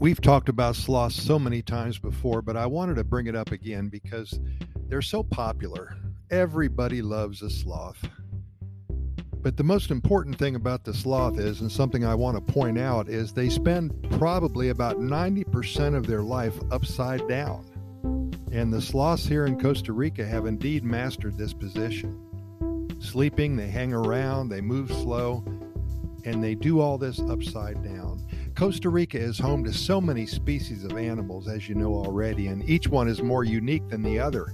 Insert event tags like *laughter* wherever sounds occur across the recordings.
We've talked about sloths so many times before, but I wanted to bring it up again because they're so popular. Everybody loves a sloth. But the most important thing about the sloth is, and something I want to point out, is they spend probably about 90% of their life upside down. And the sloths here in Costa Rica have indeed mastered this position. Sleeping, they hang around, they move slow, and they do all this upside down. Costa Rica is home to so many species of animals, as you know already, and each one is more unique than the other.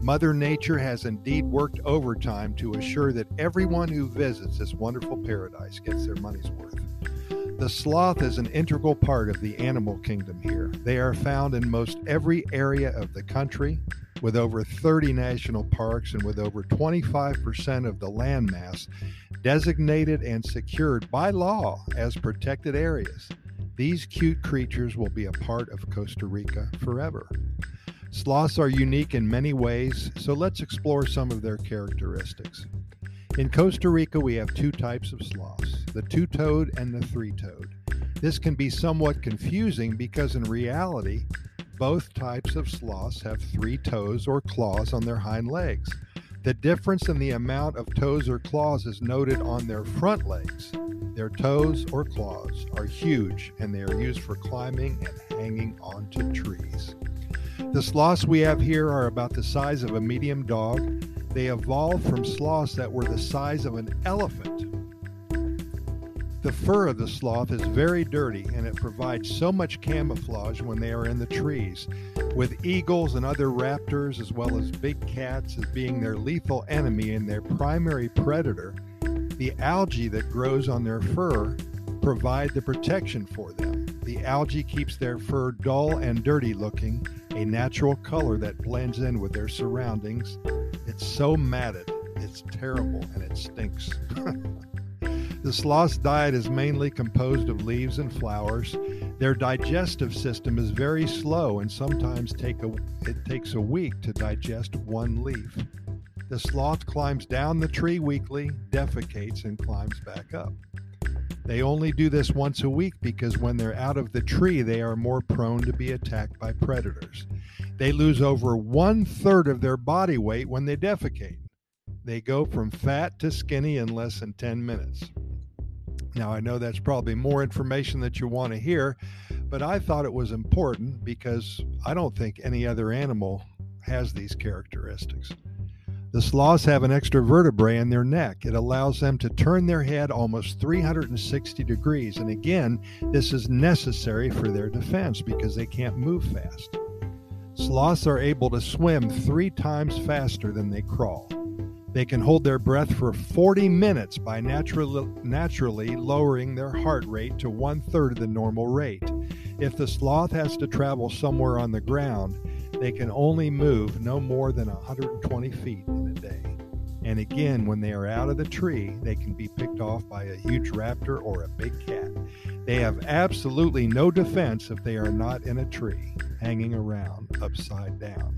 Mother Nature has indeed worked overtime to assure that everyone who visits this wonderful paradise gets their money's worth. The sloth is an integral part of the animal kingdom here. They are found in most every area of the country, with over 30 national parks and with over 25% of the landmass designated and secured by law as protected areas. These cute creatures will be a part of Costa Rica forever. Sloths are unique in many ways, so let's explore some of their characteristics. In Costa Rica, we have two types of sloths the two toed and the three toed. This can be somewhat confusing because in reality, both types of sloths have three toes or claws on their hind legs. The difference in the amount of toes or claws is noted on their front legs. Their toes or claws are huge and they are used for climbing and hanging onto trees. The sloths we have here are about the size of a medium dog. They evolved from sloths that were the size of an elephant. The fur of the sloth is very dirty and it provides so much camouflage when they are in the trees, with eagles and other raptors, as well as big cats, as being their lethal enemy and their primary predator the algae that grows on their fur provide the protection for them. The algae keeps their fur dull and dirty looking, a natural color that blends in with their surroundings. It's so matted, it's terrible, and it stinks. *laughs* the sloth's diet is mainly composed of leaves and flowers. Their digestive system is very slow and sometimes take a, it takes a week to digest one leaf. The sloth climbs down the tree weekly, defecates, and climbs back up. They only do this once a week because when they're out of the tree, they are more prone to be attacked by predators. They lose over one third of their body weight when they defecate. They go from fat to skinny in less than 10 minutes. Now, I know that's probably more information that you want to hear, but I thought it was important because I don't think any other animal has these characteristics. The sloths have an extra vertebrae in their neck. It allows them to turn their head almost 360 degrees. And again, this is necessary for their defense because they can't move fast. Sloths are able to swim three times faster than they crawl. They can hold their breath for 40 minutes by naturally, naturally lowering their heart rate to one third of the normal rate. If the sloth has to travel somewhere on the ground, they can only move no more than 120 feet in a day. And again, when they are out of the tree, they can be picked off by a huge raptor or a big cat. They have absolutely no defense if they are not in a tree, hanging around upside down.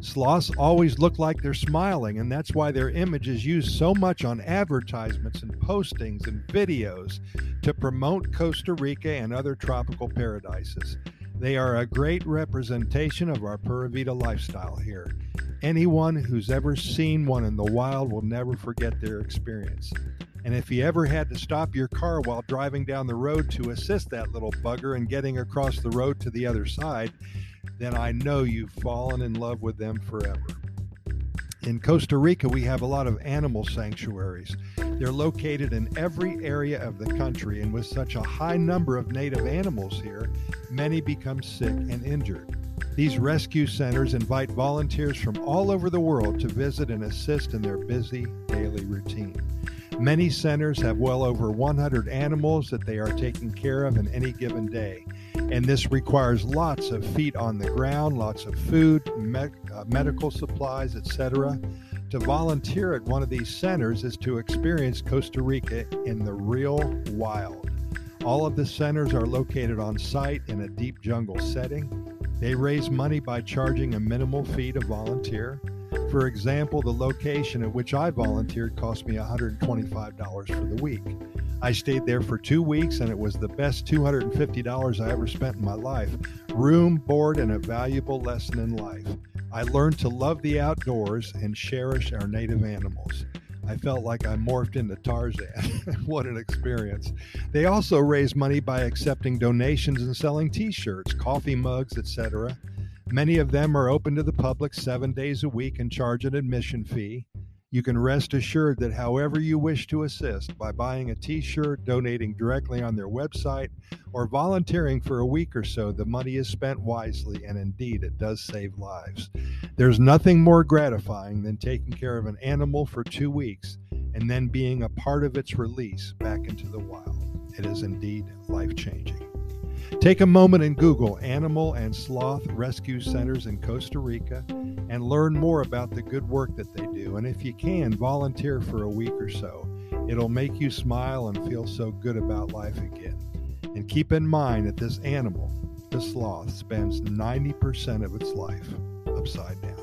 Sloths always look like they're smiling, and that's why their image is used so much on advertisements and postings and videos to promote Costa Rica and other tropical paradises. They are a great representation of our Pura Vida lifestyle here. Anyone who's ever seen one in the wild will never forget their experience. And if you ever had to stop your car while driving down the road to assist that little bugger in getting across the road to the other side, then I know you've fallen in love with them forever. In Costa Rica, we have a lot of animal sanctuaries. They're located in every area of the country, and with such a high number of native animals here, many become sick and injured. These rescue centers invite volunteers from all over the world to visit and assist in their busy daily routine. Many centers have well over 100 animals that they are taking care of in any given day and this requires lots of feet on the ground, lots of food, me- uh, medical supplies, etc. To volunteer at one of these centers is to experience Costa Rica in the real wild. All of the centers are located on site in a deep jungle setting. They raise money by charging a minimal fee to volunteer. For example, the location at which I volunteered cost me $125 for the week. I stayed there for two weeks and it was the best $250 I ever spent in my life. Room, board, and a valuable lesson in life. I learned to love the outdoors and cherish our native animals. I felt like I morphed into Tarzan. *laughs* what an experience. They also raise money by accepting donations and selling t shirts, coffee mugs, etc. Many of them are open to the public seven days a week and charge an admission fee. You can rest assured that however you wish to assist by buying a t shirt, donating directly on their website, or volunteering for a week or so, the money is spent wisely and indeed it does save lives. There's nothing more gratifying than taking care of an animal for two weeks and then being a part of its release back into the wild. It is indeed life changing. Take a moment and Google Animal and Sloth Rescue Centers in Costa Rica and learn more about the good work that they do. And if you can, volunteer for a week or so. It'll make you smile and feel so good about life again. And keep in mind that this animal, the sloth, spends 90% of its life upside down.